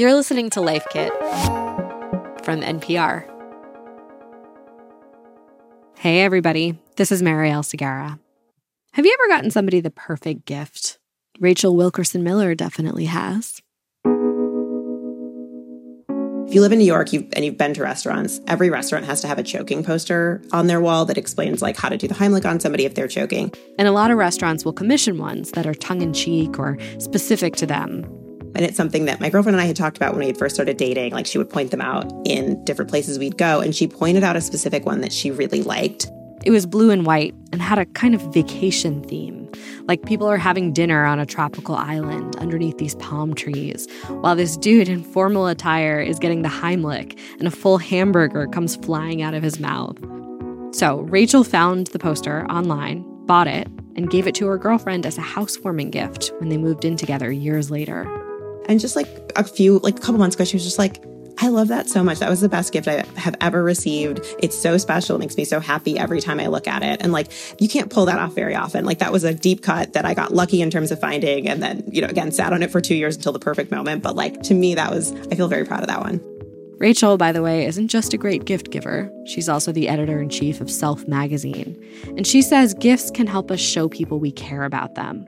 You're listening to Life Kit from NPR. Hey, everybody. This is Marielle Segarra. Have you ever gotten somebody the perfect gift? Rachel Wilkerson Miller definitely has. If you live in New York you've, and you've been to restaurants, every restaurant has to have a choking poster on their wall that explains like how to do the Heimlich on somebody if they're choking. And a lot of restaurants will commission ones that are tongue in cheek or specific to them. And it's something that my girlfriend and I had talked about when we had first started dating. Like she would point them out in different places we'd go. And she pointed out a specific one that she really liked. It was blue and white and had a kind of vacation theme. Like people are having dinner on a tropical island underneath these palm trees, while this dude in formal attire is getting the Heimlich and a full hamburger comes flying out of his mouth. So Rachel found the poster online, bought it, and gave it to her girlfriend as a housewarming gift when they moved in together years later. And just like a few, like a couple months ago, she was just like, I love that so much. That was the best gift I have ever received. It's so special. It makes me so happy every time I look at it. And like, you can't pull that off very often. Like, that was a deep cut that I got lucky in terms of finding. And then, you know, again, sat on it for two years until the perfect moment. But like, to me, that was, I feel very proud of that one. Rachel, by the way, isn't just a great gift giver. She's also the editor in chief of Self magazine. And she says gifts can help us show people we care about them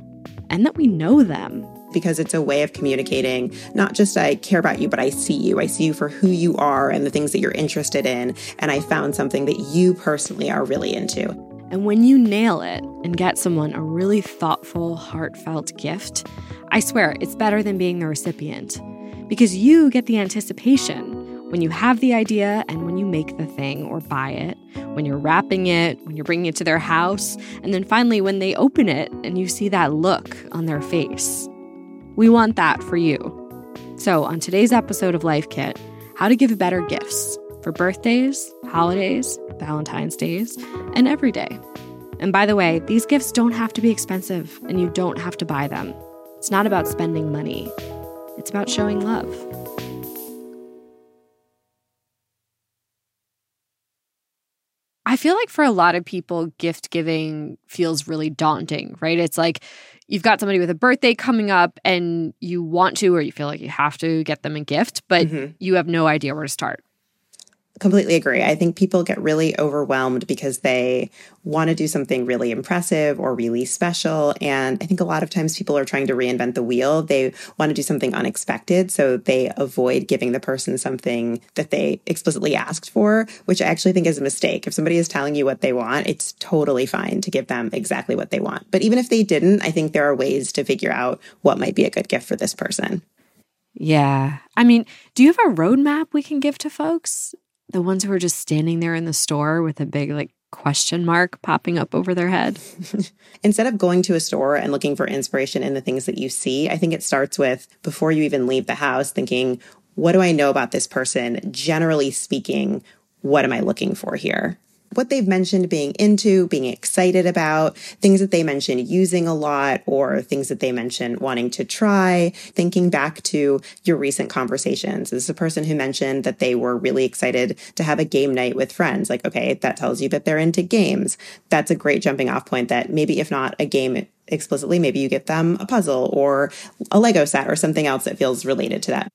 and that we know them because it's a way of communicating not just I care about you, but I see you. I see you for who you are and the things that you're interested in. And I found something that you personally are really into. And when you nail it and get someone a really thoughtful, heartfelt gift, I swear it's better than being the recipient because you get the anticipation when you have the idea and when you make the thing or buy it, when you're wrapping it, when you're bringing it to their house, and then finally when they open it and you see that look on their face. We want that for you. So, on today's episode of Life Kit, how to give better gifts for birthdays, holidays, Valentine's Days, and every day. And by the way, these gifts don't have to be expensive and you don't have to buy them. It's not about spending money, it's about showing love. Feel like for a lot of people, gift giving feels really daunting, right? It's like you've got somebody with a birthday coming up and you want to, or you feel like you have to get them a gift, but mm-hmm. you have no idea where to start completely agree. I think people get really overwhelmed because they want to do something really impressive or really special. And I think a lot of times people are trying to reinvent the wheel. They want to do something unexpected. So they avoid giving the person something that they explicitly asked for, which I actually think is a mistake. If somebody is telling you what they want, it's totally fine to give them exactly what they want. But even if they didn't, I think there are ways to figure out what might be a good gift for this person. Yeah. I mean, do you have a roadmap we can give to folks? The ones who are just standing there in the store with a big like question mark popping up over their head. Instead of going to a store and looking for inspiration in the things that you see, I think it starts with before you even leave the house thinking, what do I know about this person? Generally speaking, what am I looking for here? What they've mentioned being into, being excited about, things that they mentioned using a lot, or things that they mentioned wanting to try, thinking back to your recent conversations. This is a person who mentioned that they were really excited to have a game night with friends. Like, okay, that tells you that they're into games. That's a great jumping off point that maybe if not a game explicitly, maybe you get them a puzzle or a Lego set or something else that feels related to that.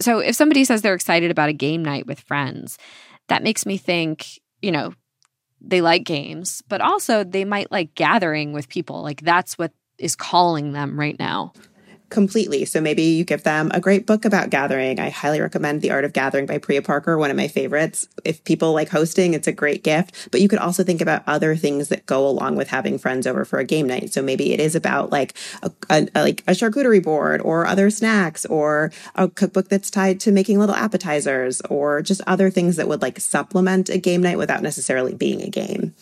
So if somebody says they're excited about a game night with friends, that makes me think, you know, they like games, but also they might like gathering with people. Like that's what is calling them right now completely. So maybe you give them a great book about gathering. I highly recommend The Art of Gathering by Priya Parker, one of my favorites. If people like hosting, it's a great gift. But you could also think about other things that go along with having friends over for a game night. So maybe it is about like a, a, like a charcuterie board or other snacks or a cookbook that's tied to making little appetizers or just other things that would like supplement a game night without necessarily being a game.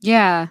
Yeah.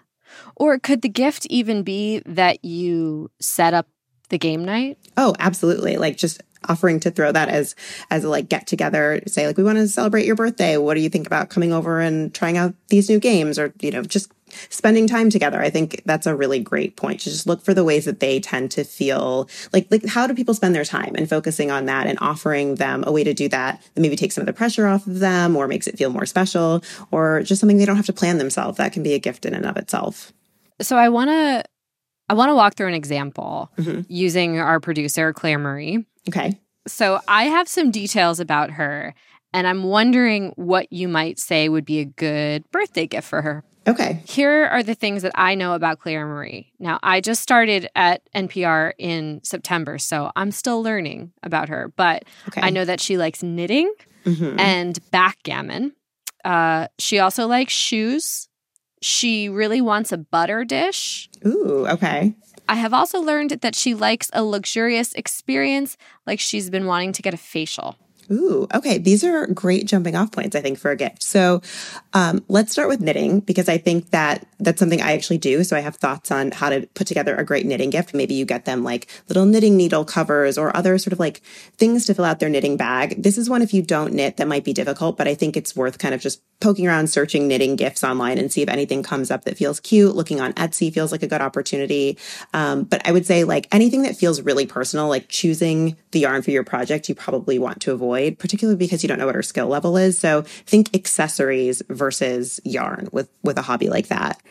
Or could the gift even be that you set up the game night? Oh, absolutely. Like just offering to throw that as as a like get together say like we want to celebrate your birthday. What do you think about coming over and trying out these new games? Or you know just spending time together. I think that's a really great point to just look for the ways that they tend to feel like like how do people spend their time? And focusing on that and offering them a way to do that that maybe takes some of the pressure off of them or makes it feel more special or just something they don't have to plan themselves. That can be a gift in and of itself. So i want to I want to walk through an example mm-hmm. using our producer, Clare Marie. Okay. So I have some details about her, and I'm wondering what you might say would be a good birthday gift for her. Okay. Here are the things that I know about Clare Marie. Now, I just started at NPR in September, so I'm still learning about her, but okay. I know that she likes knitting mm-hmm. and backgammon. Uh, she also likes shoes. She really wants a butter dish. Ooh, okay. I have also learned that she likes a luxurious experience, like she's been wanting to get a facial. Ooh, okay. These are great jumping off points, I think, for a gift. So um, let's start with knitting because I think that that's something I actually do. So I have thoughts on how to put together a great knitting gift. Maybe you get them like little knitting needle covers or other sort of like things to fill out their knitting bag. This is one if you don't knit that might be difficult, but I think it's worth kind of just poking around searching knitting gifts online and see if anything comes up that feels cute. Looking on Etsy feels like a good opportunity. Um, but I would say like anything that feels really personal, like choosing the yarn for your project, you probably want to avoid, particularly because you don't know what her skill level is. So think accessories versus yarn with with a hobby like that.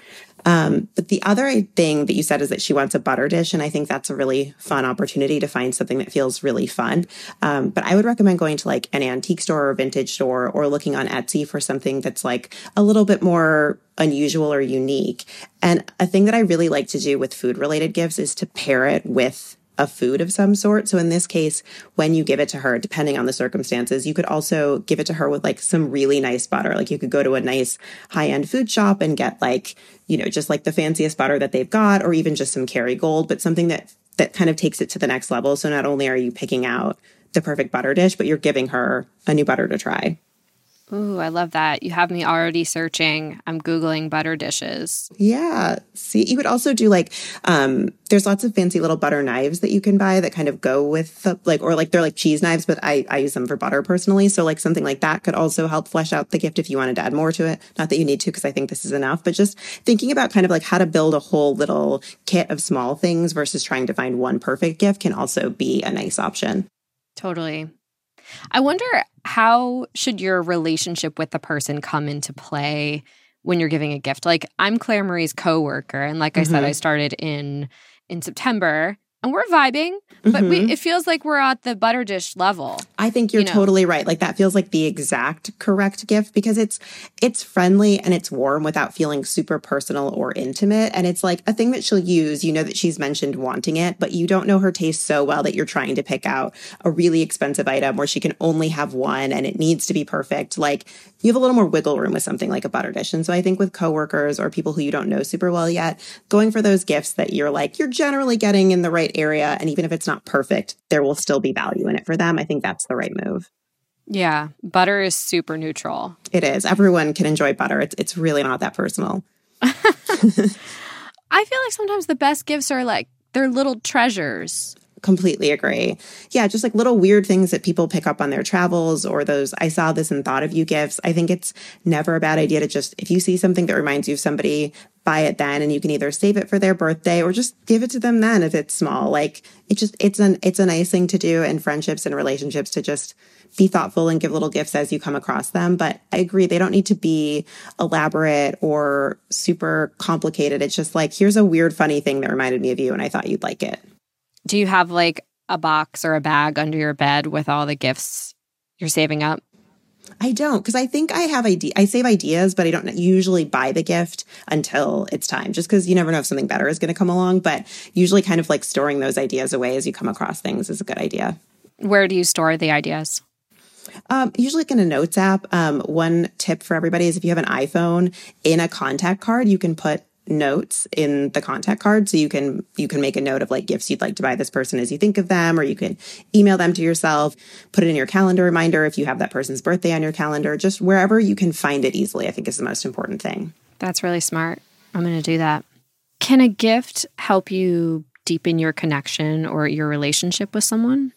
Um, but the other thing that you said is that she wants a butter dish. And I think that's a really fun opportunity to find something that feels really fun. Um, but I would recommend going to like an antique store or vintage store or looking on Etsy for something that's like a little bit more unusual or unique. And a thing that I really like to do with food related gifts is to pair it with a food of some sort. So in this case, when you give it to her, depending on the circumstances, you could also give it to her with like some really nice butter. Like you could go to a nice high end food shop and get like, you know, just like the fanciest butter that they've got, or even just some Kerrygold, but something that, that kind of takes it to the next level. So not only are you picking out the perfect butter dish, but you're giving her a new butter to try. Ooh, I love that. You have me already searching. I'm Googling butter dishes. Yeah. See, you could also do like, um, there's lots of fancy little butter knives that you can buy that kind of go with the, like, or like they're like cheese knives, but I, I use them for butter personally. So like something like that could also help flesh out the gift if you wanted to add more to it. Not that you need to, because I think this is enough, but just thinking about kind of like how to build a whole little kit of small things versus trying to find one perfect gift can also be a nice option. Totally. I wonder how should your relationship with the person come into play when you're giving a gift? Like I'm Clare Marie's coworker and like I mm-hmm. said I started in in September and we're vibing, but mm-hmm. we, it feels like we're at the butter dish level. I think you're you know? totally right. Like that feels like the exact correct gift because it's it's friendly and it's warm without feeling super personal or intimate and it's like a thing that she'll use. You know that she's mentioned wanting it, but you don't know her taste so well that you're trying to pick out a really expensive item where she can only have one and it needs to be perfect. Like you have a little more wiggle room with something like a butter dish. And so I think with coworkers or people who you don't know super well yet, going for those gifts that you're like, you're generally getting in the right area. And even if it's not perfect, there will still be value in it for them. I think that's the right move. Yeah. Butter is super neutral. It is. Everyone can enjoy butter. It's, it's really not that personal. I feel like sometimes the best gifts are like, they're little treasures completely agree. Yeah, just like little weird things that people pick up on their travels or those I saw this and thought of you gifts. I think it's never a bad idea to just, if you see something that reminds you of somebody, buy it then and you can either save it for their birthday or just give it to them then if it's small. Like it just, it's an, it's a nice thing to do in friendships and relationships to just be thoughtful and give little gifts as you come across them. But I agree, they don't need to be elaborate or super complicated. It's just like, here's a weird, funny thing that reminded me of you and I thought you'd like it. Do you have like a box or a bag under your bed with all the gifts you're saving up? I don't because I think I have idea. I save ideas, but I don't usually buy the gift until it's time. Just because you never know if something better is going to come along. But usually, kind of like storing those ideas away as you come across things is a good idea. Where do you store the ideas? Um, usually like in a notes app. Um, one tip for everybody is if you have an iPhone in a contact card, you can put notes in the contact card. So you can you can make a note of like gifts you'd like to buy this person as you think of them or you can email them to yourself put it in your calendar reminder if you have that person's birthday on your calendar just wherever you can find it easily i think is the most important thing. That's really smart. I'm going to do that. Can a gift help you deepen your connection or your relationship with someone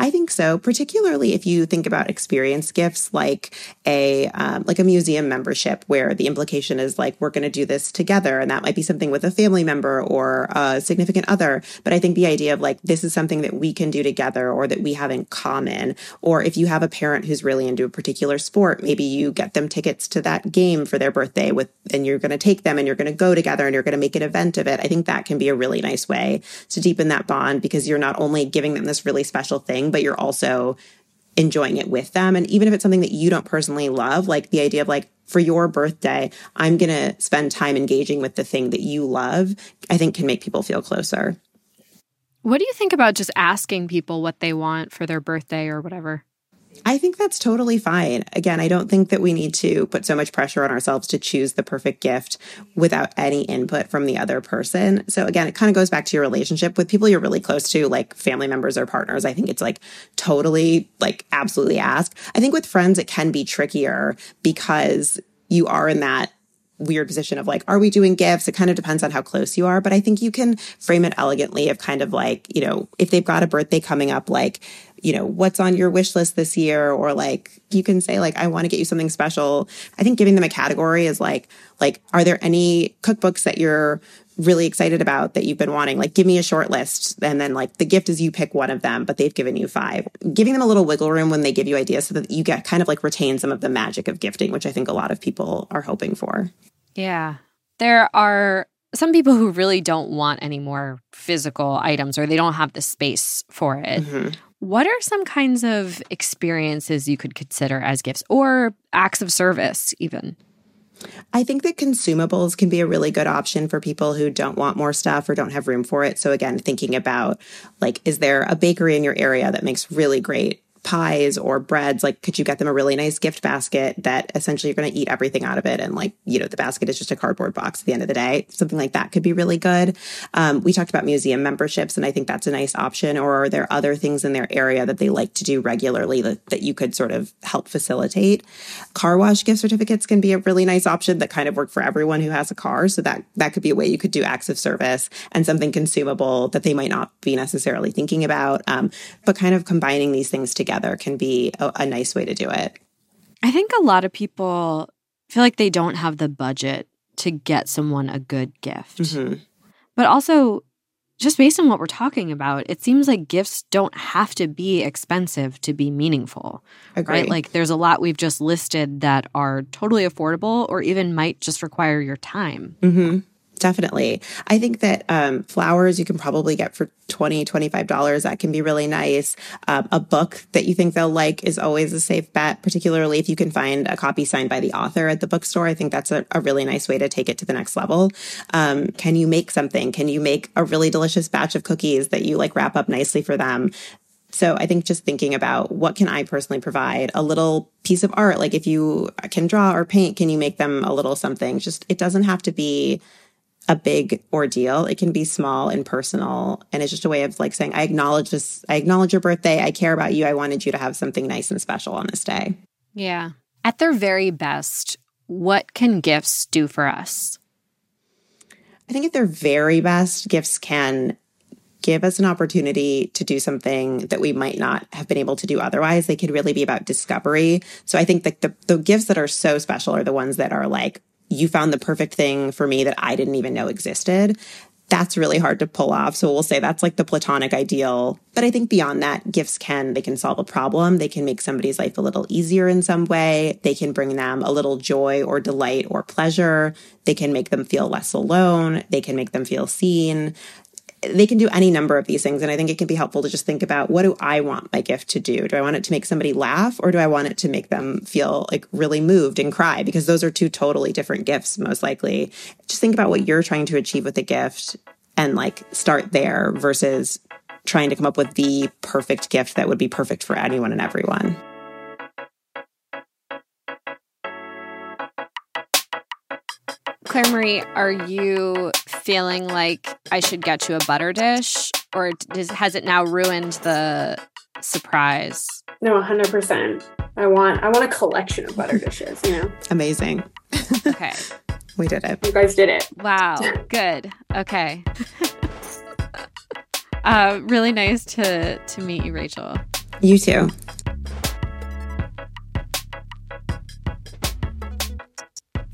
I think so, particularly if you think about experience gifts like a um, like a museum membership, where the implication is like we're going to do this together, and that might be something with a family member or a significant other. But I think the idea of like this is something that we can do together or that we have in common, or if you have a parent who's really into a particular sport, maybe you get them tickets to that game for their birthday with, and you're going to take them and you're going to go together and you're going to make an event of it. I think that can be a really nice way to deepen that bond because you're not only giving them this really special thing but you're also enjoying it with them. And even if it's something that you don't personally love, like the idea of like, for your birthday, I'm going to spend time engaging with the thing that you love, I think can make people feel closer. What do you think about just asking people what they want for their birthday or whatever? I think that's totally fine. Again, I don't think that we need to put so much pressure on ourselves to choose the perfect gift without any input from the other person. So again, it kind of goes back to your relationship with people you're really close to, like family members or partners. I think it's like totally, like absolutely ask. I think with friends, it can be trickier because you are in that weird position of like, are we doing gifts? It kind of depends on how close you are, but I think you can frame it elegantly of kind of like, you know, if they've got a birthday coming up, like, you know, what's on your wish list this year? Or like, you can say like, I want to get you something special. I think giving them a category is like, like, are there any cookbooks that you're really excited about that you've been wanting? Like, give me a short list. And then like the gift is you pick one of them, but they've given you five. Giving them a little wiggle room when they give you ideas so that you get kind of like retain some of the magic of gifting, which I think a lot of people are hoping for. Yeah. There are some people who really don't want any more physical items or they don't have the space for it. Mm-hmm. What are some kinds of experiences you could consider as gifts or acts of service, even? I think that consumables can be a really good option for people who don't want more stuff or don't have room for it. So, again, thinking about like, is there a bakery in your area that makes really great pies or breads like could you get them a really nice gift basket that essentially you're going to eat everything out of it and like you know the basket is just a cardboard box at the end of the day? Something like that could be really good. Um, we talked about museum memberships and i think that's a nice option. Or are there other things in their area that they like to do regularly that, that you could sort of help facilitate? Car wash gift certificates can be a really nice option that kind of work for everyone who has a car. So that that could be a way you could do acts of service and something consumable that they might not be necessarily thinking about. Um, but kind of combining these things together together can be a, a nice way to do it. I think a lot of people feel like they don't have the budget to get someone a good gift. Mm-hmm. But also, just based on what we're talking about, it seems like gifts don't have to be expensive to be meaningful. Agree. Right? Like there's a lot we've just listed that are totally affordable or even might just require your time. Mm-hmm definitely. I think that um, flowers you can probably get for 20 $25. That can be really nice. Um, a book that you think they'll like is always a safe bet, particularly if you can find a copy signed by the author at the bookstore. I think that's a, a really nice way to take it to the next level. Um, can you make something? Can you make a really delicious batch of cookies that you like wrap up nicely for them? So I think just thinking about what can I personally provide? A little piece of art. Like if you can draw or paint, can you make them a little something? Just, it doesn't have to be a big ordeal. It can be small and personal. And it's just a way of like saying, I acknowledge this, I acknowledge your birthday. I care about you. I wanted you to have something nice and special on this day. Yeah. At their very best, what can gifts do for us? I think at their very best, gifts can give us an opportunity to do something that we might not have been able to do otherwise. They could really be about discovery. So I think that the, the gifts that are so special are the ones that are like, you found the perfect thing for me that I didn't even know existed. That's really hard to pull off. So we'll say that's like the platonic ideal. But I think beyond that, gifts can, they can solve a problem. They can make somebody's life a little easier in some way. They can bring them a little joy or delight or pleasure. They can make them feel less alone. They can make them feel seen they can do any number of these things. And I think it can be helpful to just think about what do I want my gift to do? Do I want it to make somebody laugh or do I want it to make them feel like really moved and cry? Because those are two totally different gifts, most likely. Just think about what you're trying to achieve with the gift and like start there versus trying to come up with the perfect gift that would be perfect for anyone and everyone. Clare Marie, are you feeling like I should get you a butter dish, or does, has it now ruined the surprise? No, hundred percent. I want I want a collection of butter dishes. You know, amazing. Okay, we did it. You guys did it. Wow, good. Okay. uh, really nice to to meet you, Rachel. You too.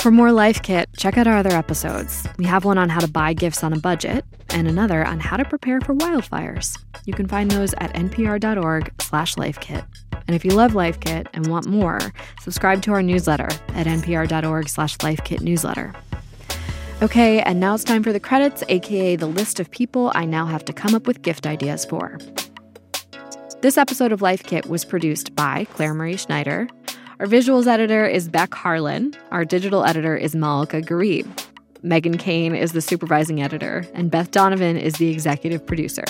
For more Life Kit, check out our other episodes. We have one on how to buy gifts on a budget and another on how to prepare for wildfires. You can find those at npr.org/lifekit. And if you love Life Kit and want more, subscribe to our newsletter at npr.org/lifekitnewsletter. Okay, and now it's time for the credits, aka the list of people I now have to come up with gift ideas for. This episode of Life Kit was produced by Clare Marie Schneider. Our visuals editor is Beck Harlan. Our digital editor is Malaka Gharib. Meghan Keane is the supervising editor, and Beth Donovan is the executive producer.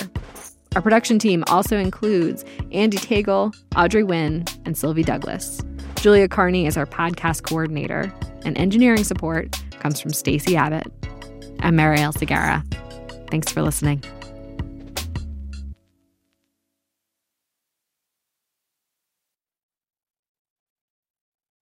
Our production team also includes Andee Tagle, Audrey Nguyen, and Sylvie Douglis. Julia Carney is our podcast coordinator, and engineering support comes from Stacey Abbott. I'm Marielle Segarra. Thanks for listening.